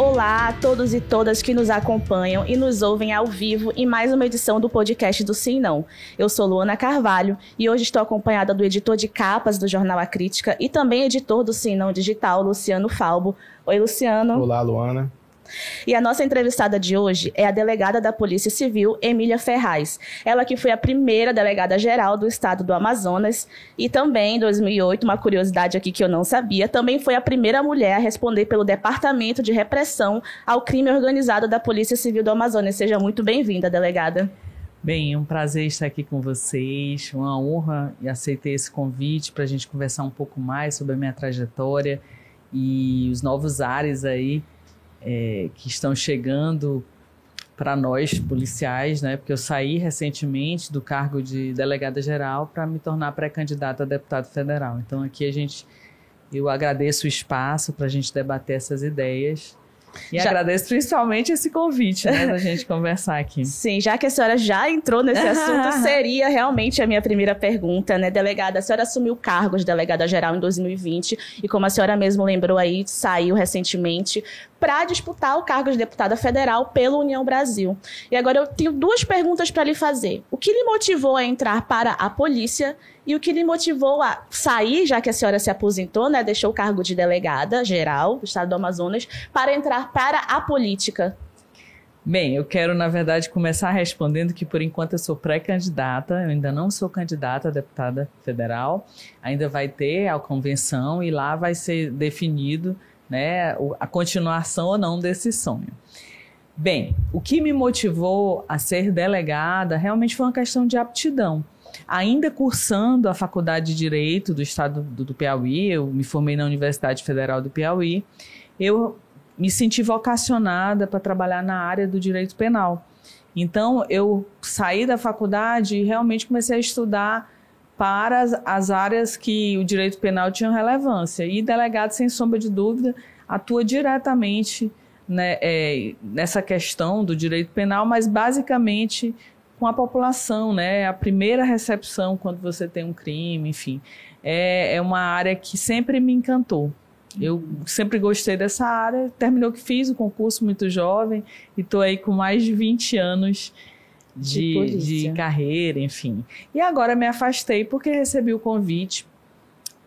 Olá a todos e todas que nos acompanham e nos ouvem ao vivo em mais uma edição do podcast do Sim Não. Eu sou Luana Carvalho e hoje estou acompanhada do editor de capas do jornal A Crítica e também editor do Sim Não Digital, Luciano Falbo. Oi, Luciano. Olá, Luana. E a nossa entrevistada de hoje é a delegada da Polícia Civil, Emília Ferraz. Ela que foi a primeira delegada geral do estado do Amazonas e também, em 2008, uma curiosidade aqui que eu não sabia, também foi a primeira mulher a responder pelo Departamento de Repressão ao Crime Organizado da Polícia Civil do Amazonas. Seja muito bem-vinda, delegada. Bem, um prazer estar aqui com vocês, uma honra e aceitei esse convite para a gente conversar um pouco mais sobre a minha trajetória e os novos ares aí é, que estão chegando para nós policiais, né? Porque eu saí recentemente do cargo de delegada geral para me tornar pré-candidata a deputado federal. Então aqui a gente, eu agradeço o espaço para a gente debater essas ideias e já... agradeço principalmente esse convite, né, da gente conversar aqui. Sim, já que a senhora já entrou nesse assunto, seria realmente a minha primeira pergunta, né, delegada? A senhora assumiu o cargo de delegada geral em 2020 e, como a senhora mesmo lembrou aí, saiu recentemente para disputar o cargo de deputada federal pela União Brasil. E agora eu tenho duas perguntas para lhe fazer. O que lhe motivou a entrar para a polícia e o que lhe motivou a sair, já que a senhora se aposentou, né, deixou o cargo de delegada geral do estado do Amazonas, para entrar para a política? Bem, eu quero, na verdade, começar respondendo que, por enquanto, eu sou pré-candidata, eu ainda não sou candidata a deputada federal, ainda vai ter a convenção e lá vai ser definido né, a continuação ou não desse sonho. Bem, o que me motivou a ser delegada realmente foi uma questão de aptidão. Ainda cursando a Faculdade de Direito do Estado do, Piauí, eu me formei na Universidade Federal do Piauí, eu me senti vocacionada para trabalhar na área do direito penal. Então, eu saí da faculdade e realmente comecei a estudar para as, as áreas que o direito penal tinha relevância. E delegado, sem sombra de dúvida, atua diretamente né, é, nessa questão do direito penal, mas basicamente com a população, né? A primeira recepção quando você tem um crime, enfim. É, é uma área que sempre me encantou. Eu sempre gostei dessa área, terminou que fiz o concurso muito jovem e estou aí com mais de 20 anos de, de, de carreira, enfim. E agora me afastei porque recebi o convite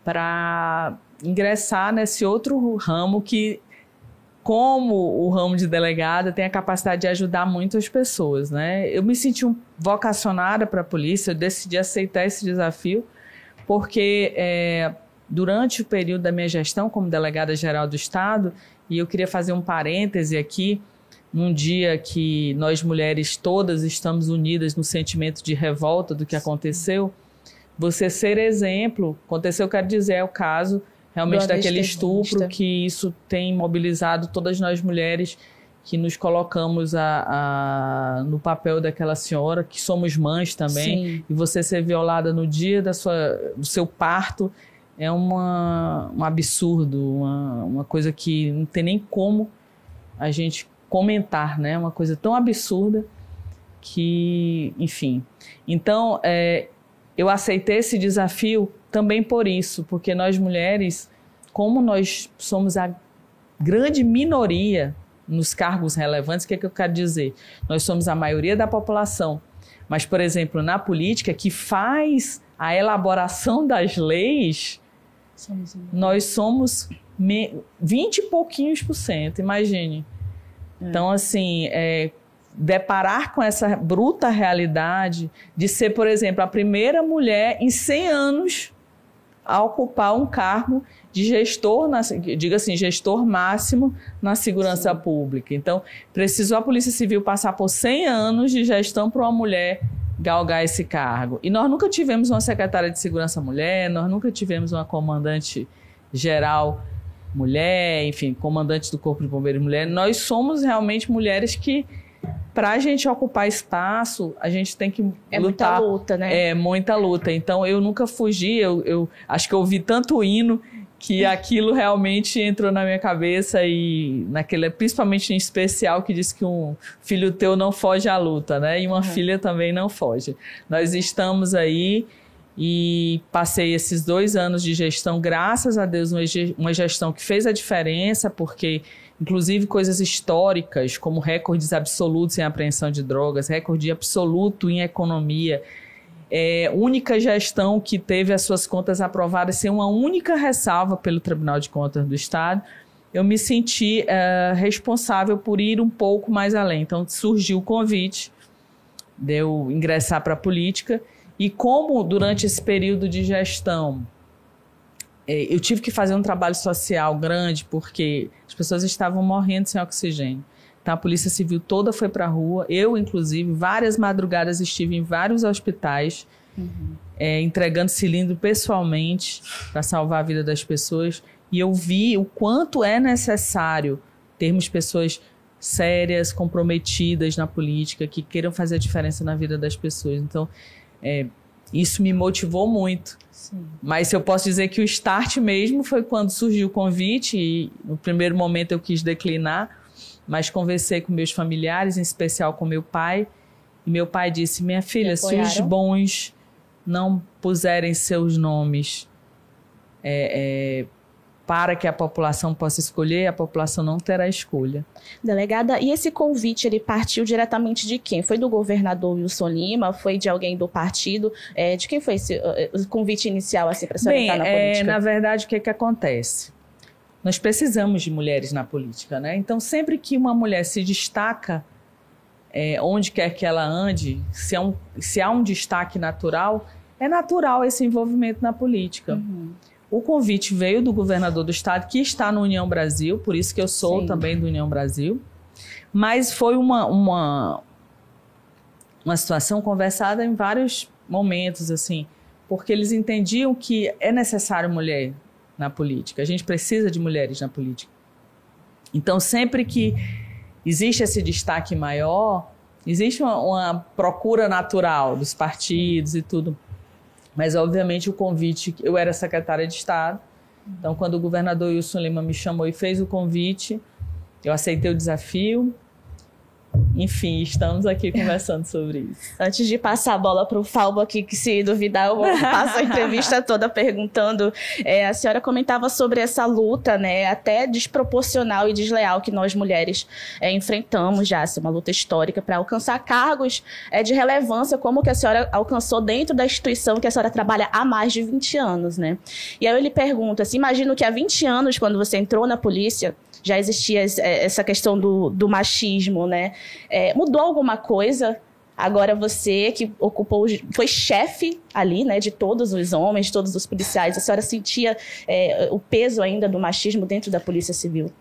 para ingressar nesse outro ramo que, como o ramo de delegada, tem a capacidade de ajudar muitas pessoas, né? Eu me senti um, vocacionada para a polícia, eu decidi aceitar esse desafio porque é, durante o período da minha gestão como delegada geral do Estado, e eu queria fazer um parêntese aqui, num dia que nós mulheres todas estamos unidas no sentimento de revolta do que aconteceu, você ser exemplo, aconteceu, quero dizer, é o caso realmente daquele estupro que isso tem mobilizado todas nós mulheres que nos colocamos a, a, no papel daquela senhora, que somos mães também, Sim. e você ser violada no dia da sua, do seu parto é uma, um absurdo, uma, uma coisa que não tem nem como a gente comentar, né? Uma coisa tão absurda que, enfim. Então, é, eu aceitei esse desafio também por isso, porque nós mulheres, como nós somos a grande minoria nos cargos relevantes, o que, é que eu quero dizer? Nós somos a maioria da população, mas, por exemplo, na política, que faz a elaboração das leis, somos nós somos 20 e pouquinhos por cento, imagine. É. Então, assim, é, deparar com essa bruta realidade de ser, por exemplo, a primeira mulher em 100 anos a ocupar um cargo de gestor, na, diga assim, gestor máximo na segurança Sim. pública. Então, precisou a Polícia Civil passar por 100 anos de gestão para uma mulher galgar esse cargo. E nós nunca tivemos uma secretária de segurança mulher, nós nunca tivemos uma comandante geral mulher, enfim, comandante do Corpo de Bombeiros mulher, nós somos realmente mulheres que para a gente ocupar espaço, a gente tem que é lutar. É muita luta, né? É muita luta. Então eu nunca fugi, eu, eu acho que eu ouvi tanto hino que aquilo realmente entrou na minha cabeça e naquele, principalmente em especial que diz que um filho teu não foge à luta, né? E uma uhum. filha também não foge. Nós estamos aí e passei esses dois anos de gestão, graças a Deus, uma gestão que fez a diferença, porque, inclusive, coisas históricas, como recordes absolutos em apreensão de drogas, recorde absoluto em economia, é, única gestão que teve as suas contas aprovadas sem uma única ressalva pelo Tribunal de Contas do Estado, eu me senti é, responsável por ir um pouco mais além. Então, surgiu o convite de eu ingressar para a política e como durante esse período de gestão é, eu tive que fazer um trabalho social grande porque as pessoas estavam morrendo sem oxigênio. Então a Polícia Civil toda foi para a rua, eu inclusive, várias madrugadas estive em vários hospitais uhum. é, entregando cilindro pessoalmente para salvar a vida das pessoas e eu vi o quanto é necessário termos pessoas sérias, comprometidas na política, que queiram fazer a diferença na vida das pessoas. Então, é, isso me motivou muito. Sim. Mas eu posso dizer que o start mesmo foi quando surgiu o convite e no primeiro momento eu quis declinar, mas conversei com meus familiares, em especial com meu pai, e meu pai disse: "Minha filha, se os bons não puserem seus nomes é, é, para que a população possa escolher, a população não terá escolha. Delegada, e esse convite ele partiu diretamente de quem? Foi do governador Wilson Lima? Foi de alguém do partido? É, de quem foi esse uh, convite inicial assim, para senhora Bem, na é, política? Na verdade, o que, é que acontece? Nós precisamos de mulheres na política, né? Então, sempre que uma mulher se destaca, é, onde quer que ela ande, se, é um, se há um destaque natural, é natural esse envolvimento na política. Uhum. O convite veio do governador do estado, que está no União Brasil, por isso que eu sou Sim. também do União Brasil. Mas foi uma, uma, uma situação conversada em vários momentos, assim, porque eles entendiam que é necessário mulher na política, a gente precisa de mulheres na política. Então, sempre que existe esse destaque maior, existe uma, uma procura natural dos partidos e tudo mas, obviamente, o convite. Eu era secretária de Estado. Então, quando o governador Wilson Lima me chamou e fez o convite, eu aceitei o desafio. Enfim, estamos aqui conversando sobre isso. Antes de passar a bola para o Falbo aqui, que se duvidar, eu passo a entrevista toda perguntando. É, a senhora comentava sobre essa luta, né, até desproporcional e desleal que nós mulheres é, enfrentamos já, assim, uma luta histórica para alcançar cargos é, de relevância, como que a senhora alcançou dentro da instituição que a senhora trabalha há mais de 20 anos, né? E aí eu lhe pergunto, assim, imagino que há 20 anos, quando você entrou na polícia, já existia é, essa questão do, do machismo, né? É, mudou alguma coisa? Agora você que ocupou, foi chefe ali, né, de todos os homens, de todos os policiais, a senhora sentia é, o peso ainda do machismo dentro da Polícia Civil?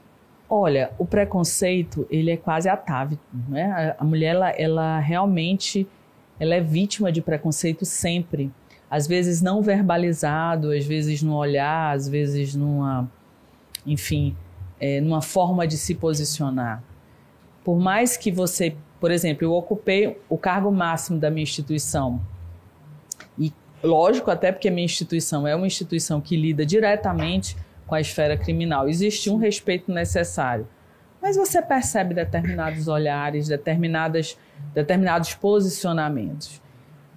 Olha, o preconceito ele é quase atávico, né? A mulher ela, ela realmente ela é vítima de preconceito sempre, às vezes não verbalizado, às vezes no olhar, às vezes numa, enfim, é, numa forma de se posicionar. Por mais que você, por exemplo, eu ocupei o cargo máximo da minha instituição, e lógico, até porque a minha instituição é uma instituição que lida diretamente com a esfera criminal, existe um respeito necessário. Mas você percebe determinados olhares, determinadas, determinados posicionamentos.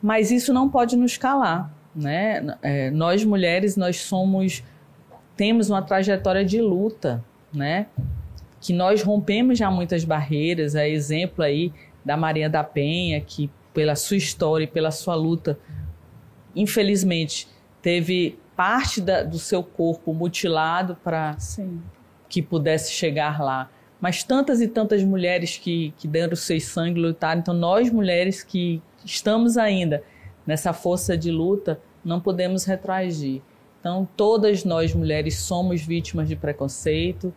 Mas isso não pode nos calar. Né? É, nós mulheres, nós somos, temos uma trajetória de luta né? Que nós rompemos já muitas barreiras, é exemplo aí da Maria da Penha, que pela sua história e pela sua luta, infelizmente, teve parte da, do seu corpo mutilado para que pudesse chegar lá. Mas tantas e tantas mulheres que, que deram o seu sangue lutaram. Então, nós mulheres que estamos ainda nessa força de luta, não podemos retroagir. Então, todas nós mulheres somos vítimas de preconceito,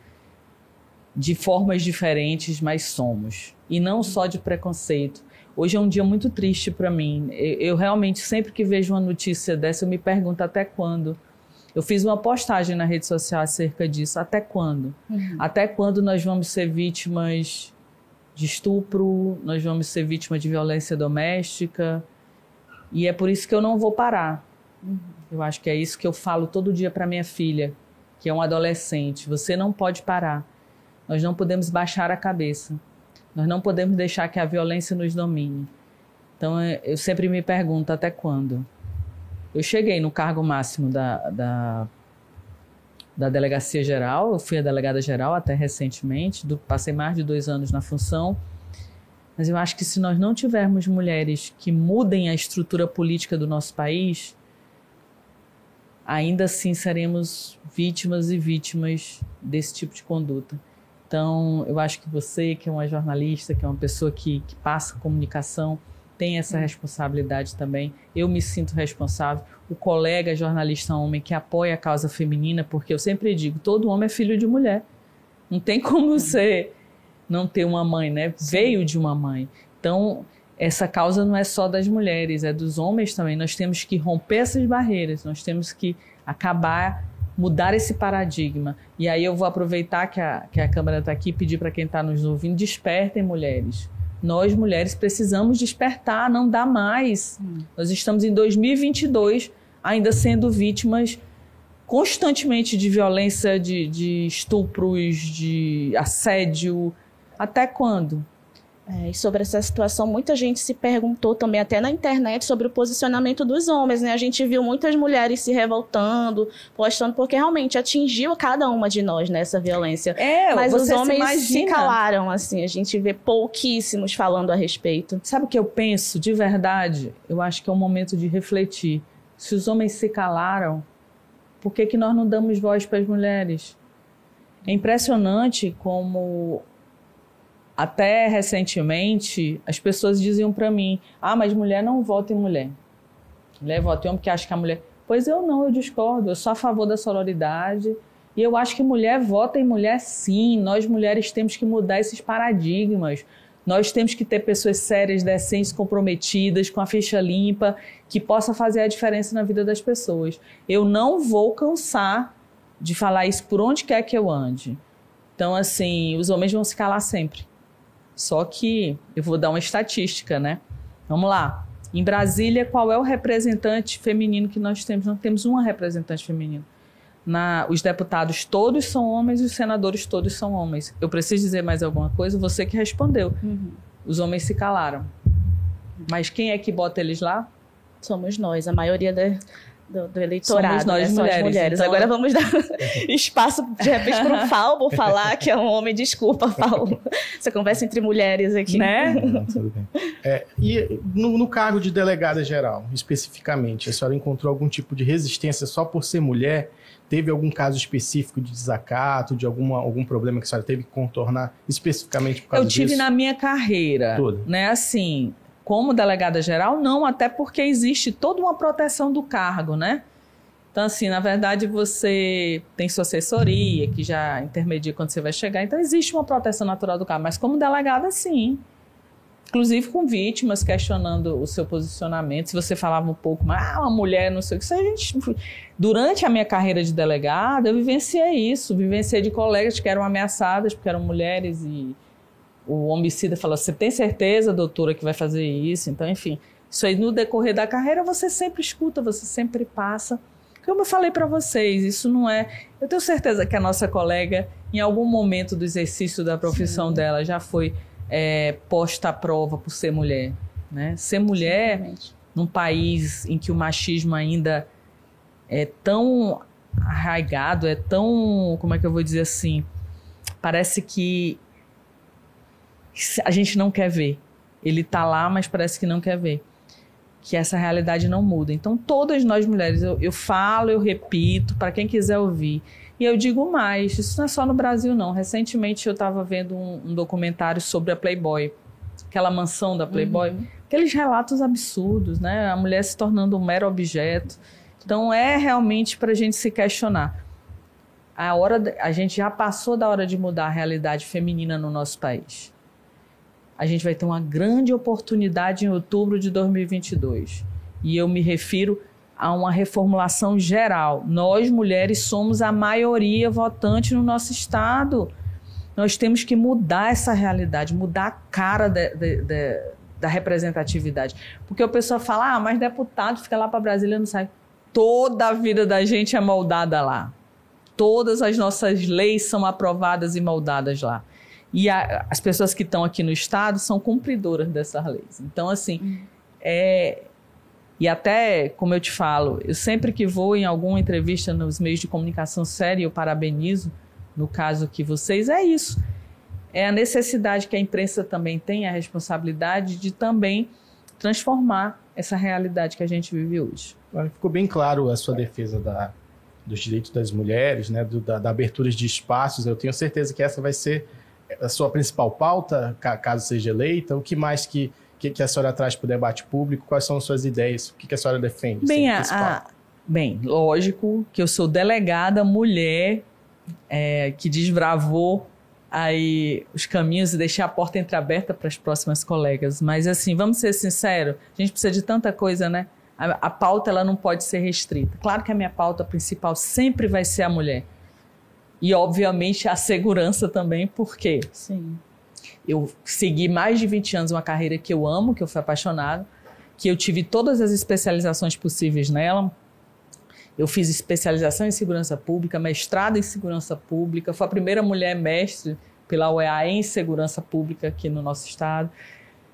de formas diferentes, mas somos. E não só de preconceito. Hoje é um dia muito triste para mim. Eu, eu, realmente, sempre que vejo uma notícia dessa, eu me pergunto até quando. Eu fiz uma postagem na rede social acerca disso. Até quando? Uhum. Até quando nós vamos ser vítimas de estupro, nós vamos ser vítimas de violência doméstica? E é por isso que eu não vou parar. Uhum. Eu acho que é isso que eu falo todo dia para minha filha, que é um adolescente. Você não pode parar. Nós não podemos baixar a cabeça. Nós não podemos deixar que a violência nos domine. Então, é, eu sempre me pergunto até quando. Eu cheguei no cargo máximo da, da, da delegacia geral, eu fui a delegada geral até recentemente, do, passei mais de dois anos na função. Mas eu acho que se nós não tivermos mulheres que mudem a estrutura política do nosso país, ainda assim seremos vítimas e vítimas desse tipo de conduta. Então, eu acho que você, que é uma jornalista, que é uma pessoa que, que passa comunicação, tem essa hum. responsabilidade também. Eu me sinto responsável. O colega jornalista homem que apoia a causa feminina, porque eu sempre digo, todo homem é filho de mulher. Não tem como hum. ser não ter uma mãe, né? Veio de uma mãe. Então, essa causa não é só das mulheres, é dos homens também. Nós temos que romper essas barreiras, nós temos que acabar, mudar esse paradigma. E aí eu vou aproveitar que a, que a Câmara está aqui e pedir para quem está nos ouvindo: despertem mulheres. Nós, mulheres, precisamos despertar, não dá mais. Hum. Nós estamos em 2022 ainda sendo vítimas constantemente de violência, de, de estupros, de assédio, até quando? É, e sobre essa situação, muita gente se perguntou também, até na internet, sobre o posicionamento dos homens, né? A gente viu muitas mulheres se revoltando, postando, porque realmente atingiu cada uma de nós nessa violência. É, Mas os homens se, se calaram, assim, a gente vê pouquíssimos falando a respeito. Sabe o que eu penso, de verdade? Eu acho que é um momento de refletir. Se os homens se calaram, por que, que nós não damos voz para as mulheres? É impressionante como até recentemente, as pessoas diziam para mim: ah, mas mulher não vota em mulher. Mulher vota em homem porque acha que a mulher. Pois eu não, eu discordo. Eu sou a favor da sororidade. E eu acho que mulher vota em mulher sim. Nós mulheres temos que mudar esses paradigmas. Nós temos que ter pessoas sérias, decentes, comprometidas, com a ficha limpa, que possa fazer a diferença na vida das pessoas. Eu não vou cansar de falar isso por onde quer que eu ande. Então, assim, os homens vão se calar sempre. Só que eu vou dar uma estatística, né? Vamos lá. Em Brasília, qual é o representante feminino que nós temos? Nós temos uma representante feminina. Na, os deputados todos são homens e os senadores todos são homens. Eu preciso dizer mais alguma coisa? Você que respondeu. Uhum. Os homens se calaram. Mas quem é que bota eles lá? Somos nós. A maioria da, do, do eleitorado, Somos nós né? mulheres. mulheres. Então... Agora vamos dar espaço, de repente, para o Falbo falar que é um homem. Desculpa, Falbo. Essa conversa entre mulheres aqui. Né? Não, tudo bem. É, e no, no cargo de delegada geral, especificamente, a senhora encontrou algum tipo de resistência só por ser mulher? Teve algum caso específico de desacato, de alguma, algum problema que a senhora teve que contornar especificamente por causa disso? Eu tive disso? na minha carreira, Tudo. né, assim, como delegada geral, não, até porque existe toda uma proteção do cargo, né? Então, assim, na verdade, você tem sua assessoria, que já intermedia quando você vai chegar. Então, existe uma proteção natural do cargo. Mas como delegada, sim. Inclusive com vítimas questionando o seu posicionamento. Se você falava um pouco, mas ah, uma mulher, não sei o que. A gente, durante a minha carreira de delegada, eu vivenciei isso. Vivenciei de colegas que eram ameaçadas porque eram mulheres e o homicida falou: Você tem certeza, doutora, que vai fazer isso? Então, enfim, isso aí no decorrer da carreira você sempre escuta, você sempre passa. Como eu falei para vocês, isso não é. Eu tenho certeza que a nossa colega, em algum momento do exercício da profissão Sim. dela, já foi é, posta à prova por ser mulher. Né? Ser mulher Exatamente. num país em que o machismo ainda é tão arraigado, é tão. Como é que eu vou dizer assim? Parece que a gente não quer ver. Ele está lá, mas parece que não quer ver. Que essa realidade não muda. Então, todas nós mulheres, eu, eu falo, eu repito, para quem quiser ouvir. E eu digo mais: isso não é só no Brasil, não. Recentemente eu estava vendo um, um, documentário sobre a Playboy, aquela mansão da Playboy. Uhum. Aqueles relatos absurdos, né? A mulher se tornando um mero objeto. Então, é realmente para a gente se questionar. A, hora a gente já passou da hora de mudar a realidade feminina no nosso país a gente vai ter uma grande oportunidade em outubro de 2022. E eu me refiro a uma reformulação geral. Nós, mulheres, somos a maioria votante no nosso Estado. Nós temos que mudar essa realidade, mudar a cara de, de, de, da representatividade. Porque o pessoal fala, ah, mas deputado fica lá para Brasília não sai. Toda a vida da gente é moldada lá. Todas as nossas leis são aprovadas e moldadas lá. E a, as pessoas que estão aqui no estado são cumpridoras dessas leis. Então, assim, é, E até, como eu te falo, eu sempre que vou em alguma entrevista nos meios de comunicação séria, eu parabenizo, no caso que vocês, é isso. É a necessidade que a imprensa também tem, a responsabilidade de também transformar essa realidade que a gente vive hoje. Ficou bem claro a sua defesa da, dos direitos das mulheres, né, do, da, da abertura de espaços. Eu tenho certeza que essa vai ser a sua principal pauta, caso seja eleita. O que mais que que, que a senhora traz para o debate público? Quais são as suas ideias? O que, que a senhora defende? Bem, a, a, bem, lógico que eu sou delegada mulher é, que desbravou aí os caminhos e deixei a porta entreaberta para as próximas colegas. Mas assim, vamos ser sinceros, a gente precisa de tanta coisa, né? A, a pauta ela não pode ser restrita. Claro que a minha pauta principal sempre vai ser a mulher. E obviamente a segurança também, por quê? Sim eu segui mais de 20 anos uma carreira que eu amo, que eu fui apaixonado, que eu tive todas as especializações possíveis nela. Eu fiz especialização em segurança pública, mestrado em segurança pública, fui a primeira mulher mestre pela UEA em segurança pública aqui no nosso estado.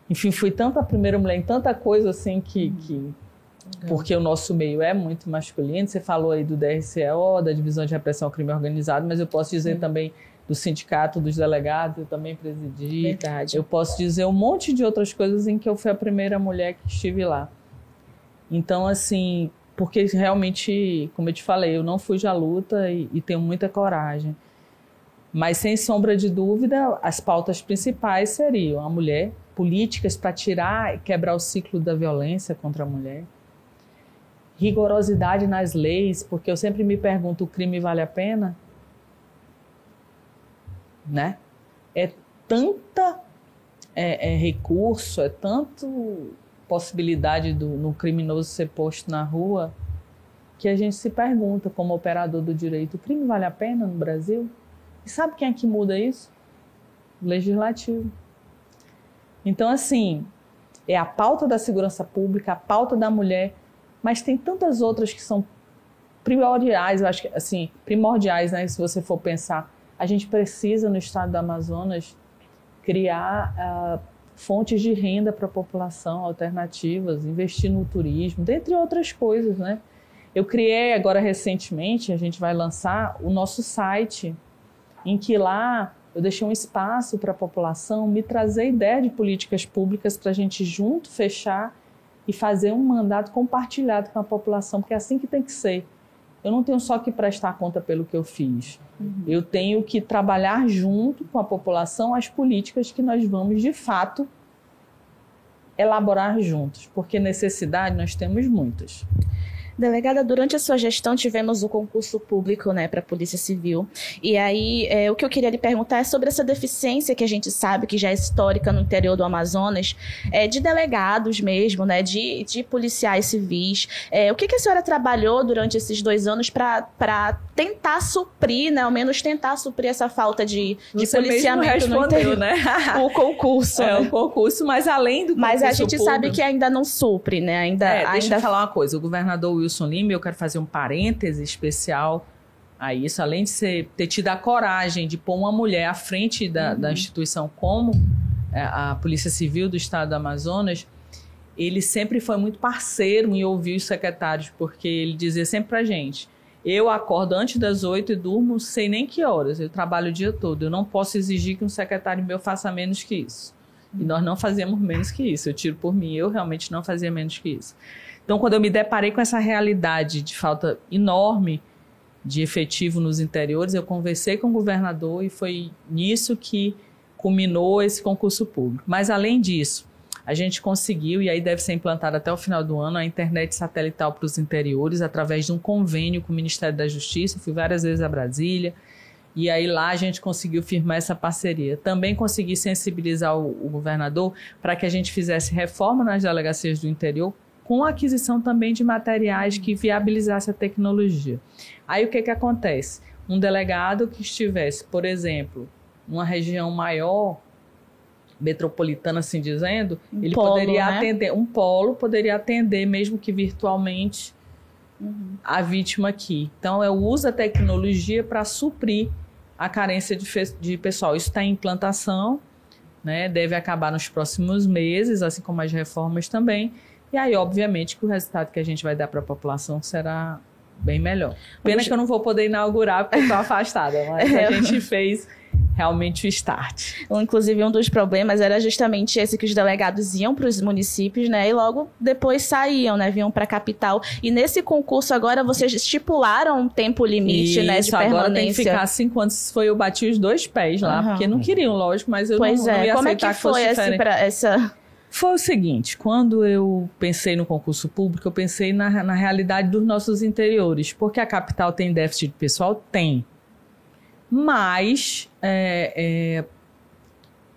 Enfim, fui tanta primeira mulher em tanta coisa assim que, que porque o nosso meio é muito masculino. Você falou aí do DRCO, da Divisão de Repressão ao Crime Organizado, mas eu posso dizer Sim. também do Sindicato dos Delegados, eu também presidi. Verdade. Eu posso dizer um monte de outras coisas em que eu fui a primeira mulher que estive lá. Então, assim, porque realmente, como eu te falei, eu não fujo à luta e, e tenho muita coragem. Mas, sem sombra de dúvida, as pautas principais seriam a mulher, políticas para tirar e quebrar o ciclo da violência contra a mulher, rigorosidade nas leis, porque eu sempre me pergunto: o crime vale a pena? né? É tanta é, é recurso, é tanto possibilidade do no criminoso ser posto na rua que a gente se pergunta, como operador do direito, o crime vale a pena no Brasil? E sabe quem é que muda isso? Legislativo. Então, assim, é a pauta da segurança pública, a pauta da mulher, mas tem tantas outras que são primordiais, eu acho que, assim, primordiais, né, se você for pensar a gente precisa, no estado do Amazonas, criar uh, fontes de renda para a população, alternativas, investir no turismo, dentre outras coisas, né? Eu criei agora recentemente, a gente vai lançar o nosso site, em que lá eu deixei um espaço para a população me trazer ideia de políticas públicas para a gente junto fechar e fazer um mandato compartilhado com a população, porque é assim que tem que ser. Eu não tenho só que prestar conta pelo que eu fiz. Uhum. Eu tenho que trabalhar junto com a população as políticas que nós vamos, de fato, elaborar juntos, porque necessidade nós temos muitas. Delegada, durante a sua gestão tivemos o concurso público né, para a Polícia Civil. E aí, é, o que eu queria lhe perguntar é sobre essa deficiência que a gente sabe que já é histórica no interior do Amazonas, é, de delegados mesmo, né, de, de policiais civis. É, o que, que a senhora trabalhou durante esses dois anos para tentar suprir, né, ao menos tentar suprir essa falta de, de policiamento no interior? né? o concurso. É, né? o concurso, mas além do concurso Mas a gente público, sabe que ainda não supre, né? Ainda, é, ainda... Deixa eu falar uma coisa. O governador Wilson Lima, eu quero fazer um parêntese especial a isso, além de ser, ter tido a coragem de pôr uma mulher à frente da, uhum. da instituição como é, a Polícia Civil do Estado do Amazonas, ele sempre foi muito parceiro em ouvir os secretários, porque ele dizia sempre pra gente, eu acordo antes das oito e durmo sei nem que horas, eu trabalho o dia todo, eu não posso exigir que um secretário meu faça menos que isso. E nós não fazíamos menos que isso, eu tiro por mim, eu realmente não fazia menos que isso. Então, quando eu me deparei com essa realidade de falta enorme de efetivo nos interiores, eu conversei com o governador e foi nisso que culminou esse concurso público. Mas, além disso, a gente conseguiu, e aí deve ser implantado até o final do ano, a internet satelital para os interiores, através de um convênio com o Ministério da Justiça. fui várias vezes a Brasília. E aí lá a gente conseguiu firmar essa parceria. Também consegui sensibilizar o, o governador para que a gente fizesse reforma nas delegacias do interior com a aquisição também de materiais que viabilizasse a tecnologia. Aí o que, que acontece? Um delegado que estivesse, por exemplo, numa região maior, metropolitana, assim dizendo, um ele polo, poderia né? atender, um polo poderia atender, mesmo que virtualmente, uhum. a vítima aqui. Então, eu uso a tecnologia para suprir a carência de, de pessoal. Isso está em implantação, né? deve acabar nos próximos meses, assim como as reformas também. E aí, obviamente, que o resultado que a gente vai dar para a população será bem melhor. Pena que eu não vou poder inaugurar porque estou afastada, mas a gente fez realmente o start. Inclusive, um dos problemas era justamente esse que os delegados iam para os municípios, né? E logo depois saíam, né? Vinham para a capital. E nesse concurso agora vocês estipularam um tempo limite, Isso, né? De permanência. agora tem que ficar cinco anos. Foi eu bati os dois pés lá, uhum. porque não queriam, lógico, mas eu pois não, é. não ia Como aceitar é que, foi que essa... Foi o seguinte, quando eu pensei no concurso público, eu pensei na, na realidade dos nossos interiores, porque a capital tem déficit de pessoal? Tem mas é, é,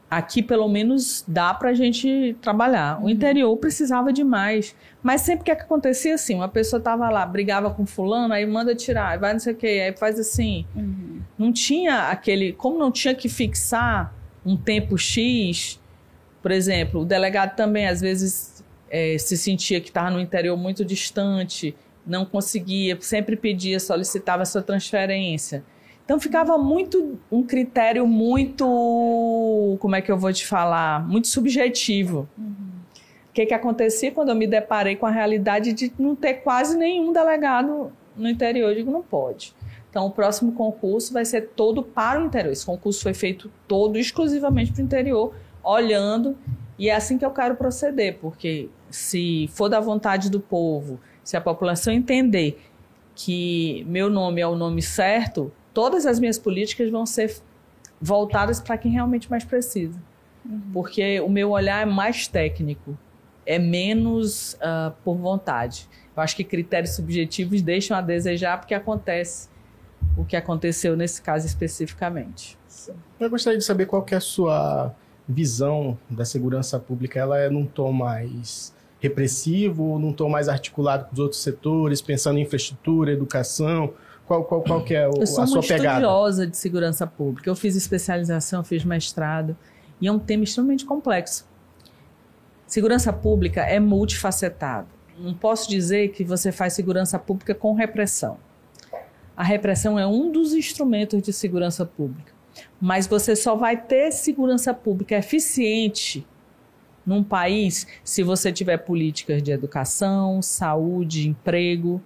aqui pelo menos dá para a gente trabalhar. O uhum. interior precisava de mais. Mas sempre que acontecia assim, uma pessoa estava lá, brigava com fulano, aí manda tirar, vai não sei o quê, aí faz assim. Uhum. Não tinha aquele. Como não tinha que fixar um tempo X, por exemplo, o delegado também às vezes é, se sentia que estava no interior muito distante, não conseguia, sempre pedia, solicitava sua transferência. Então ficava muito um critério muito, como é que eu vou te falar, muito subjetivo. Uhum. O que, que acontecia quando eu me deparei com a realidade de não ter quase nenhum delegado no interior? Eu digo, não pode. Então, o próximo concurso vai ser todo para o interior. Esse concurso foi feito todo exclusivamente para o interior, olhando, e é assim que eu quero proceder, porque se for da vontade do povo, se a população entender que meu nome é o nome certo, todas as minhas políticas vão ser voltadas para quem realmente mais precisa. Uhum. Porque o meu olhar é mais técnico, é menos uh, por vontade. Eu acho que critérios subjetivos deixam a desejar porque acontece o que aconteceu nesse caso especificamente. Eu gostaria de saber qual é a sua visão da segurança pública. Ela é num tom mais repressivo num tom mais articulado com os outros setores, pensando em infraestrutura, educação? Qual, qual, qual que é o, eu sou a sua pegada? estudiosa de segurança pública. Eu fiz especialização, fiz mestrado. E é um tema extremamente complexo. Segurança pública é multifacetado. Não posso dizer que você faz segurança pública com repressão. A repressão é um dos instrumentos de segurança pública. Mas você só vai ter segurança pública eficiente num país se você tiver políticas de educação, saúde, emprego,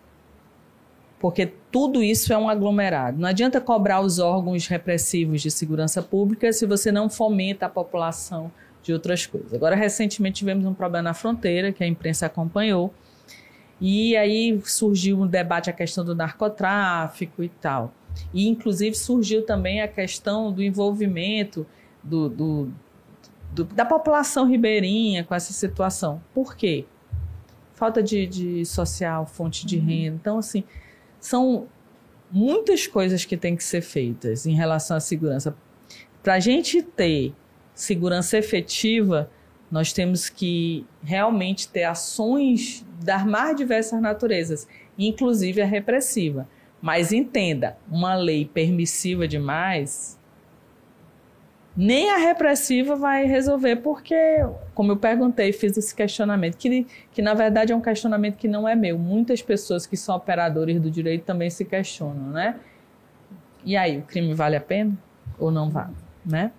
porque tudo isso é um aglomerado. Não adianta cobrar os órgãos repressivos de segurança pública se você não fomenta a população de outras coisas. Agora, recentemente tivemos um problema na fronteira que a imprensa acompanhou, e aí surgiu um debate a questão do narcotráfico e tal. E, inclusive, surgiu também a questão do envolvimento do, do, do, da população ribeirinha com essa situação. Por quê? Falta de, de social, fonte de uhum. renda. Então, assim, são muitas coisas que têm que ser feitas em relação à segurança. Para a gente ter segurança efetiva, nós temos que realmente ter ações das mais diversas naturezas, inclusive a repressiva. Mas entenda, uma lei permissiva demais nem a repressiva vai resolver, porque, como eu perguntei, fiz esse questionamento, que, que na verdade é um questionamento que não é meu. Muitas pessoas que são operadores do direito também se questionam, né? E aí, o crime vale a pena ou não vale, né?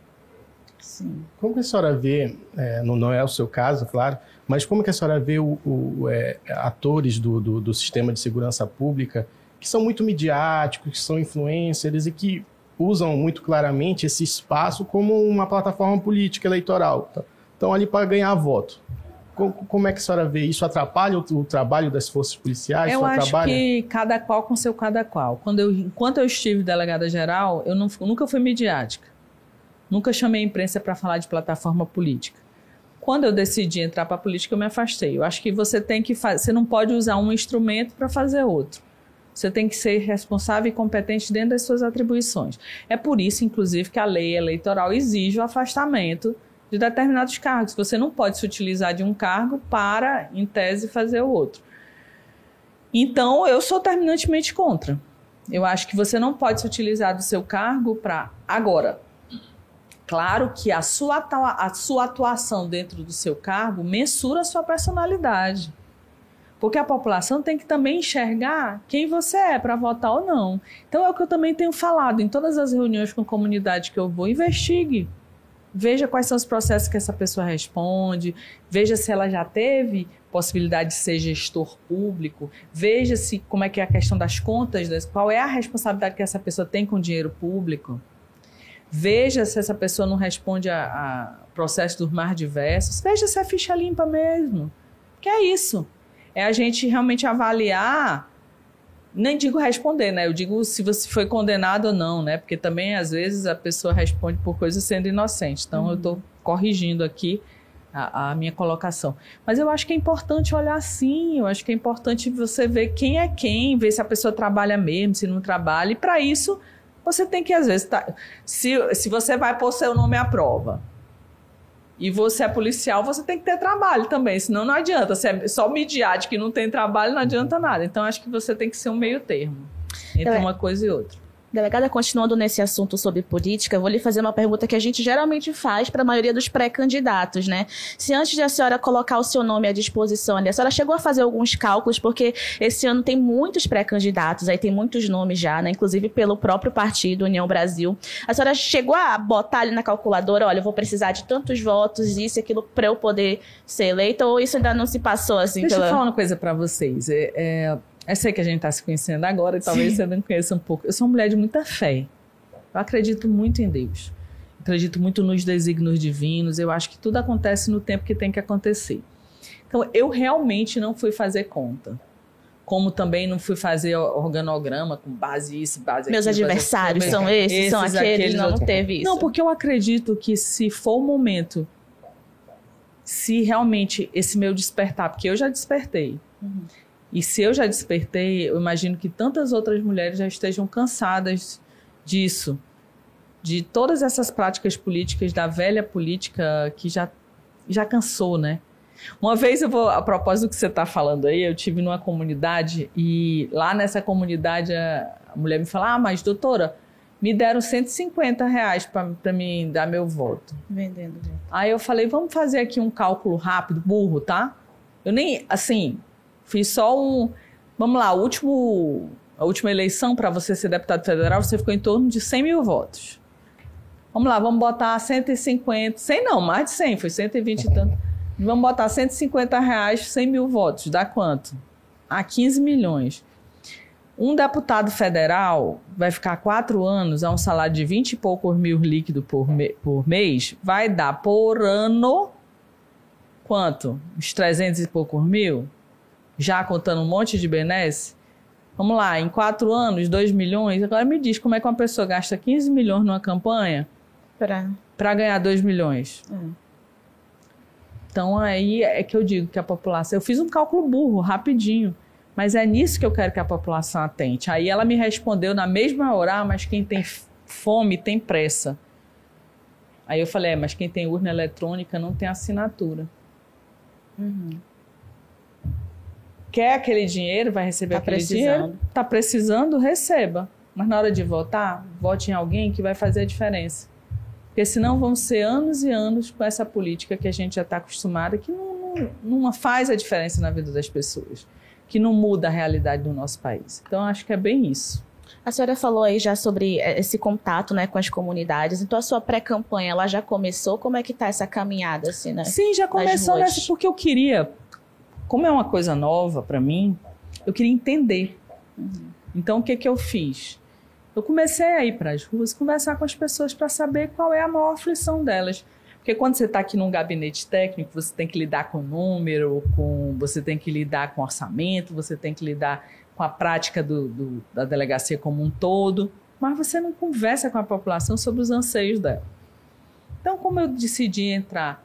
Sim. Como que a senhora vê, é, não, não, é o seu caso, claro, mas como que a senhora vê o, o é, atores do, do, do sistema de segurança pública que são muito midiáticos, que são influencers e que usam muito claramente esse espaço como uma plataforma política eleitoral. Estão ali para ganhar voto. Como, é que a senhora vê isso? Atrapalha o, trabalho das forças policiais? Eu acho que cada qual com seu cada qual. Quando eu, enquanto eu estive delegada geral, eu não, nunca fui midiática. Nunca chamei a imprensa para falar de plataforma política. Quando eu decidi entrar para a política, eu me afastei. Eu acho que você tem que fazer, você não pode usar um instrumento para fazer outro. Você tem que ser responsável e competente dentro das suas atribuições. É por isso, inclusive, que a lei eleitoral exige o afastamento de determinados cargos. Você não pode se utilizar de um cargo para, em tese, fazer o outro. Então, eu sou terminantemente contra. Eu acho que você não pode se utilizar do seu cargo para. Agora, claro que a sua, a sua atuação dentro do seu cargo mensura a sua personalidade. Porque a população tem que também enxergar quem você é para votar ou não. Então é o que eu também tenho falado em todas as reuniões com comunidade que eu vou, investigue. Veja quais são os processos que essa pessoa responde, veja se ela já teve possibilidade de ser gestor público, veja se como é que é a questão das contas, qual é a responsabilidade que essa pessoa tem com o dinheiro público. Veja se essa pessoa não responde a, a processos dos mais diversos. Veja se é ficha limpa mesmo. Que é isso. É a gente realmente avaliar nem digo responder, né? Eu digo se você foi condenado ou não, né? Porque também às vezes a pessoa responde por coisas sendo inocente. Então uhum. eu estou corrigindo aqui a, a, minha colocação. Mas eu acho que é importante olhar assim. Eu acho que é importante você ver quem é quem, ver se a pessoa trabalha mesmo, se não trabalha. E para isso você tem que às vezes tá, se, se você vai pôr seu nome à prova e você é policial, você tem que ter trabalho também, senão não adianta. Se é só midiático e não tem trabalho, não adianta nada. Então, acho que você tem que ser um meio termo entre uma coisa e outra. Delegada, continuando nesse assunto sobre política, eu vou lhe fazer uma pergunta que a gente geralmente faz para a maioria dos pré-candidatos, né? Se antes de a senhora colocar o seu nome à disposição, a senhora chegou a fazer alguns cálculos, porque esse ano tem muitos pré-candidatos, aí tem muitos nomes já, né? Inclusive pelo próprio partido União Brasil. A senhora chegou a botar ali na calculadora, olha, eu vou precisar de tantos votos, isso e aquilo, para eu poder ser eleita, ou isso ainda não se passou assim? Deixa pela... eu falar uma coisa para vocês. É, é eu sei que a gente está se conhecendo agora e talvez Sim. você não conheça um pouco. Eu sou uma mulher de muita fé. Eu acredito muito em Deus. Acredito muito nos desígnios divinos. Eu acho que tudo acontece no tempo que tem que acontecer. Então, eu realmente não fui fazer conta. Como também não fui fazer organograma com base isso, base Meus aquilo, adversários são esses, esses, são aqueles, aqueles não, não teve isso. Não, porque eu acredito que se for o momento, se realmente esse meu despertar, porque eu já despertei, uhum e se eu já despertei, eu imagino que tantas outras mulheres já estejam cansadas disso, de todas essas práticas políticas da velha política que já já cansou, né? Uma vez eu vou, a propósito do que você está falando aí, eu tive numa comunidade e lá nessa comunidade a, mulher me falou: Ah, mas doutora, me deram 150 reais para mim dar meu voto. Vendendo. Aí eu falei: Vamos fazer aqui um cálculo rápido, burro, tá? Eu nem, assim, Fiz só um. Vamos lá, último, a última eleição para você ser deputado federal, você ficou em torno de 100 mil votos. Vamos lá, vamos botar 150, 100 não, mais de 100, foi 120 e tanto. Vamos botar 150 reais, 100 mil votos, dá quanto? A 15 milhões. Um deputado federal vai ficar quatro anos a um salário de 20 e poucos mil líquido por, me, por mês, vai dar por ano quanto? Uns 300 e poucos mil? Já contando um monte de benesse, vamos lá, em quatro anos, 2 milhões. Agora me diz como é que uma pessoa gasta 15 milhões numa campanha para ganhar 2 milhões. É. Então aí é que eu digo que a população. Eu fiz um cálculo burro, rapidinho. Mas é nisso que eu quero que a população atente. Aí ela me respondeu na mesma hora, ah, mas quem tem fome tem pressa. Aí eu falei, é, mas quem tem urna eletrônica não tem assinatura. Uhum quer aquele dinheiro, vai receber tá aquele precisando. dinheiro, está precisando, receba. Mas na hora de votar, vote em alguém que vai fazer a diferença. Porque senão vão ser anos e anos com essa política que a gente já está acostumada, que não, não, não, faz a diferença na vida das pessoas, que não muda a realidade do nosso país. Então, acho que é bem isso. A senhora falou aí já sobre eh, esse contato né, com as comunidades. Então, a sua pré-campanha, ela já começou? Como é que está essa caminhada? Assim, né, Sim, já começou nessa, porque eu queria como é uma coisa nova para mim, eu queria entender. Uhum. Então, o que, que eu fiz? Eu comecei a ir para as ruas conversar com as pessoas para saber qual é a maior aflição delas. Porque quando você está aqui num gabinete técnico, você tem que lidar com número, com, você tem que lidar com orçamento, você tem que lidar com a prática do, do, da delegacia como um todo, mas você não conversa com a população sobre os anseios dela. Então, como eu decidi entrar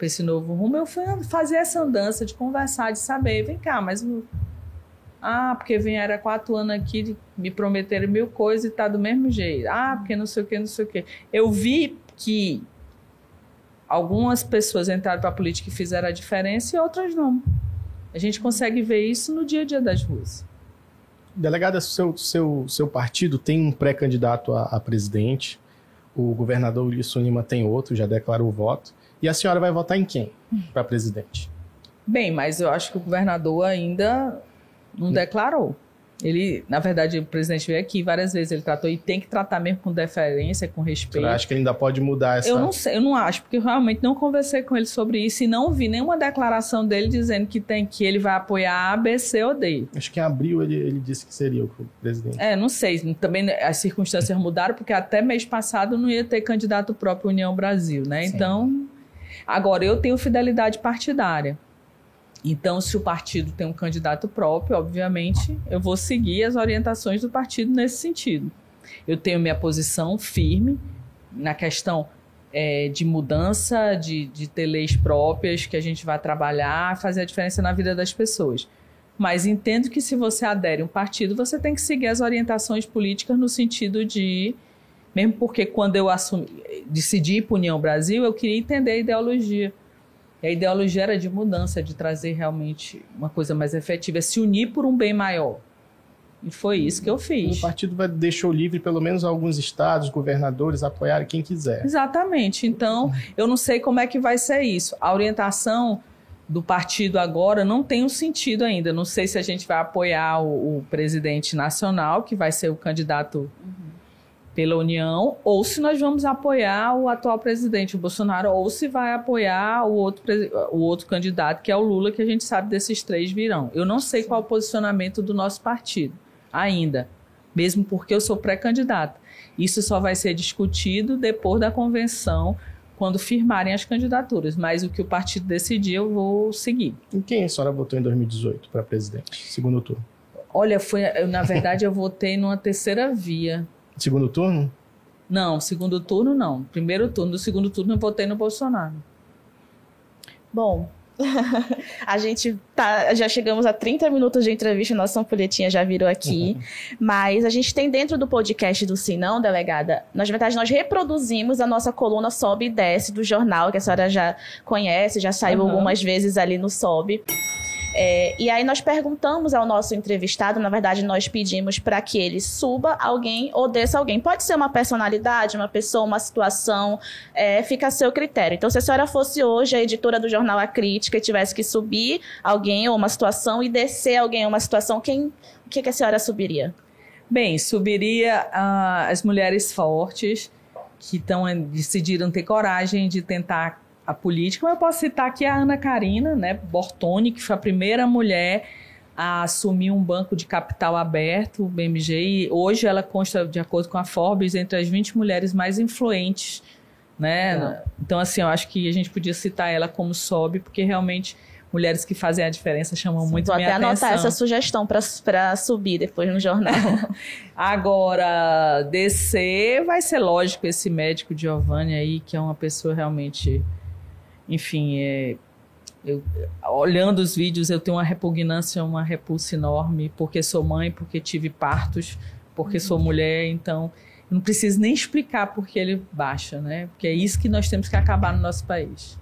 para esse novo rumo, eu fui fazer essa andança de conversar, de saber, vem cá, mas ah, porque vieram quatro anos aqui, me prometeram mil coisas e tá do mesmo jeito. Ah, porque não sei o que, não sei o que. Eu vi que algumas pessoas entraram para a política e fizeram a diferença e outras não. A gente consegue ver isso no dia a dia das ruas. Delegada, seu, seu, seu partido tem um pré-candidato a, a, presidente, o governador Wilson Lima tem outro, já declarou o voto. E a senhora vai votar em quem para presidente? Bem, mas eu acho que o governador ainda não declarou. Ele, na verdade, o presidente veio aqui várias vezes, ele tratou e tem que tratar mesmo com deferência, com respeito. Eu acho que ele ainda pode mudar essa. Eu não sei, eu não acho, porque eu realmente não conversei com ele sobre isso e não vi nenhuma declaração dele dizendo que tem que ele vai apoiar A, B, C ou D. Acho que em abril ele, ele disse que seria o presidente. É, não sei. Também as circunstâncias mudaram, porque até mês passado não ia ter candidato próprio União Brasil, né? Sim. Então, agora eu tenho fidelidade partidária. Então, se o partido tem um candidato próprio, obviamente, eu vou seguir as orientações do partido nesse sentido. Eu tenho minha posição firme na questão é, de mudança, de, de ter leis próprias que a gente vai trabalhar, fazer a diferença na vida das pessoas. Mas entendo que se você adere a um partido, você tem que seguir as orientações políticas no sentido de. Mesmo porque quando eu assumi, decidi ir para União Brasil, eu queria entender a ideologia. E a ideologia era de mudança, de trazer realmente uma coisa mais efetiva, se unir por um bem maior. E foi isso que eu fiz. O partido vai, deixou livre pelo menos alguns estados, governadores, apoiarem quem quiser. Exatamente. Então, eu não sei como é que vai ser isso. A orientação do partido agora não tem um sentido ainda. Não sei se a gente vai apoiar o, o presidente nacional, que vai ser o candidato uhum pela União, ou se nós vamos apoiar o atual presidente, o Bolsonaro, ou se vai apoiar o outro, o outro candidato, que é o Lula, que a gente sabe desses três virão. Eu não sei qual é o posicionamento do nosso partido ainda, mesmo porque eu sou pré-candidata. Isso só vai ser discutido depois da convenção, quando firmarem as candidaturas. Mas o que o partido decidir, eu vou seguir. Em quem a senhora votou em 2018 para presidente, segundo turno? Olha, foi, na verdade, eu votei numa terceira via. Segundo turno? Não, segundo turno não. Primeiro turno. Do segundo turno eu votei no Bolsonaro. Bom, a gente tá, já chegamos a 30 minutos de entrevista, nossa folhetinha já virou aqui. Uhum. Mas a gente tem dentro do podcast do Sinão, delegada, nós, na verdade, nós reproduzimos a nossa coluna Sobe e Desce do jornal, que a senhora já conhece, já saiu uhum. algumas vezes ali no Sobe. É, e aí nós perguntamos ao nosso entrevistado, na verdade nós pedimos para que ele suba alguém ou desça alguém. Pode ser uma personalidade, uma pessoa, uma situação, é, fica a seu critério. Então se a senhora fosse hoje a editora do jornal A Crítica e tivesse que subir alguém ou uma situação e descer alguém ou uma situação, quem, o que, que a senhora subiria? Bem, subiria uh, as mulheres fortes que tão, decidiram ter coragem de tentar a política, mas eu posso citar aqui a Ana Karina, né, Bortoni, que foi a primeira mulher a assumir um banco de capital aberto, o BMG, e hoje ela consta, de acordo com a Forbes, entre as 20 mulheres mais influentes, né? É. Então, assim, eu acho que a gente podia citar ela como sobe, porque realmente mulheres que fazem a diferença chamam Sim, muito vou minha até atenção. anotar essa sugestão para subir depois no jornal. Agora, descer vai ser lógico esse médico Giovanni aí, que é uma pessoa realmente enfim, é, eu, olhando os vídeos, eu tenho uma repugnância, uma repulsa enorme, porque sou mãe, porque tive partos, porque uhum. sou mulher, então não preciso nem explicar por que ele baixa, né? Porque é isso que nós temos que acabar no nosso país.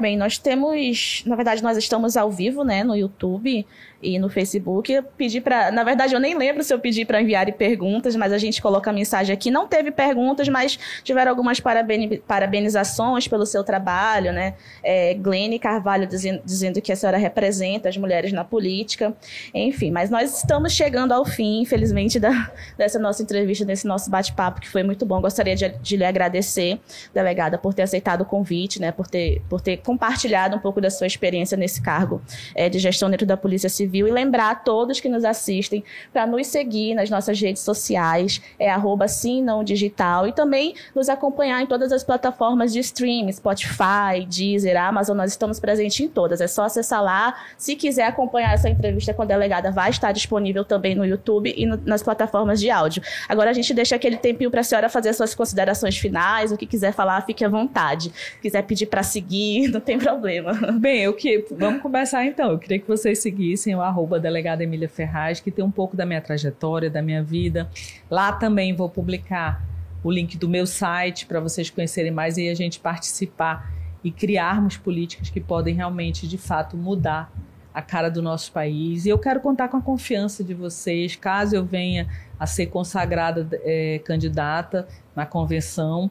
Bem, nós temos, na verdade, nós estamos ao vivo, né, no YouTube e no Facebook. Eu pedi para, na verdade, eu nem lembro se eu pedi para enviar perguntas, mas a gente coloca a mensagem aqui. Não teve perguntas, mas tiveram algumas parabeni parabenizações pelo seu trabalho, né? É, Glene Carvalho dizendo, dizendo que a senhora representa as mulheres na política, enfim. Mas nós estamos chegando ao fim, infelizmente, da, dessa nossa entrevista, desse nosso bate-papo, que foi muito bom. Gostaria de, de lhe agradecer, delegada, por ter aceitado o convite, né? Por ter, por ter compartilhado um pouco da sua experiência nesse cargo é, de gestão dentro da Polícia Civil Civil e lembrar a todos que nos assistem para nos seguir nas nossas redes sociais, é arroba sim, não digital, e também nos acompanhar em todas as plataformas de streaming, Spotify, Deezer, Amazon, nós estamos presentes em todas. É só acessar lá. Se quiser acompanhar essa entrevista com a delegada, vai estar disponível também no YouTube e no, nas plataformas de áudio. Agora a gente deixa aquele tempinho para a senhora fazer suas considerações finais, o que quiser falar, fique à vontade. Se quiser pedir para seguir, não tem problema. Bem, eu que vamos começar então. Eu queria que vocês seguissem o arroba delegada Emília Ferraz, que tem um pouco da minha trajetória, da minha vida. Lá também vou publicar o link do meu site para vocês conhecerem mais e a gente participar e criarmos políticas que podem realmente, de fato, mudar a cara do nosso país. E eu quero contar com a confiança de vocês, caso eu venha a ser consagrada é, candidata na convenção,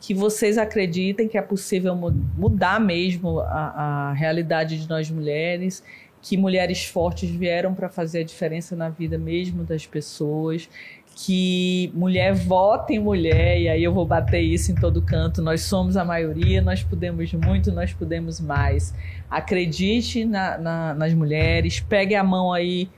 que vocês acreditem que é possível mudar mesmo a, a realidade de nós mulheres que mulheres fortes vieram para fazer a diferença na vida mesmo das pessoas, que mulher vota em mulher, e aí eu vou bater isso em todo canto. Nós somos a maioria, nós podemos muito, nós podemos mais. Acredite na, na, nas mulheres, pegue a mão aí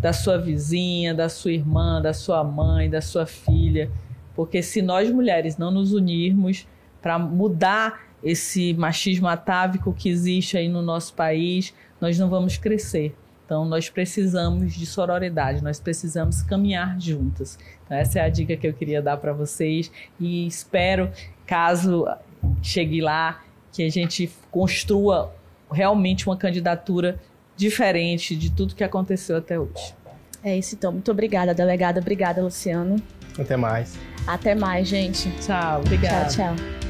da sua vizinha, da sua irmã, da sua mãe, da sua filha, porque se nós mulheres não nos unirmos para mudar esse machismo atávico que existe aí no nosso país, nós não vamos crescer. Então, nós precisamos de sororidade, nós precisamos caminhar juntas. Então, essa é a dica que eu queria dar para vocês e espero, caso chegue lá, que a gente construa realmente uma candidatura diferente de tudo que aconteceu até hoje. É isso, então. Muito obrigada, delegada. Obrigada, Luciano. Até mais. Até mais, gente. Tchau, obrigada. Tchau, tchau.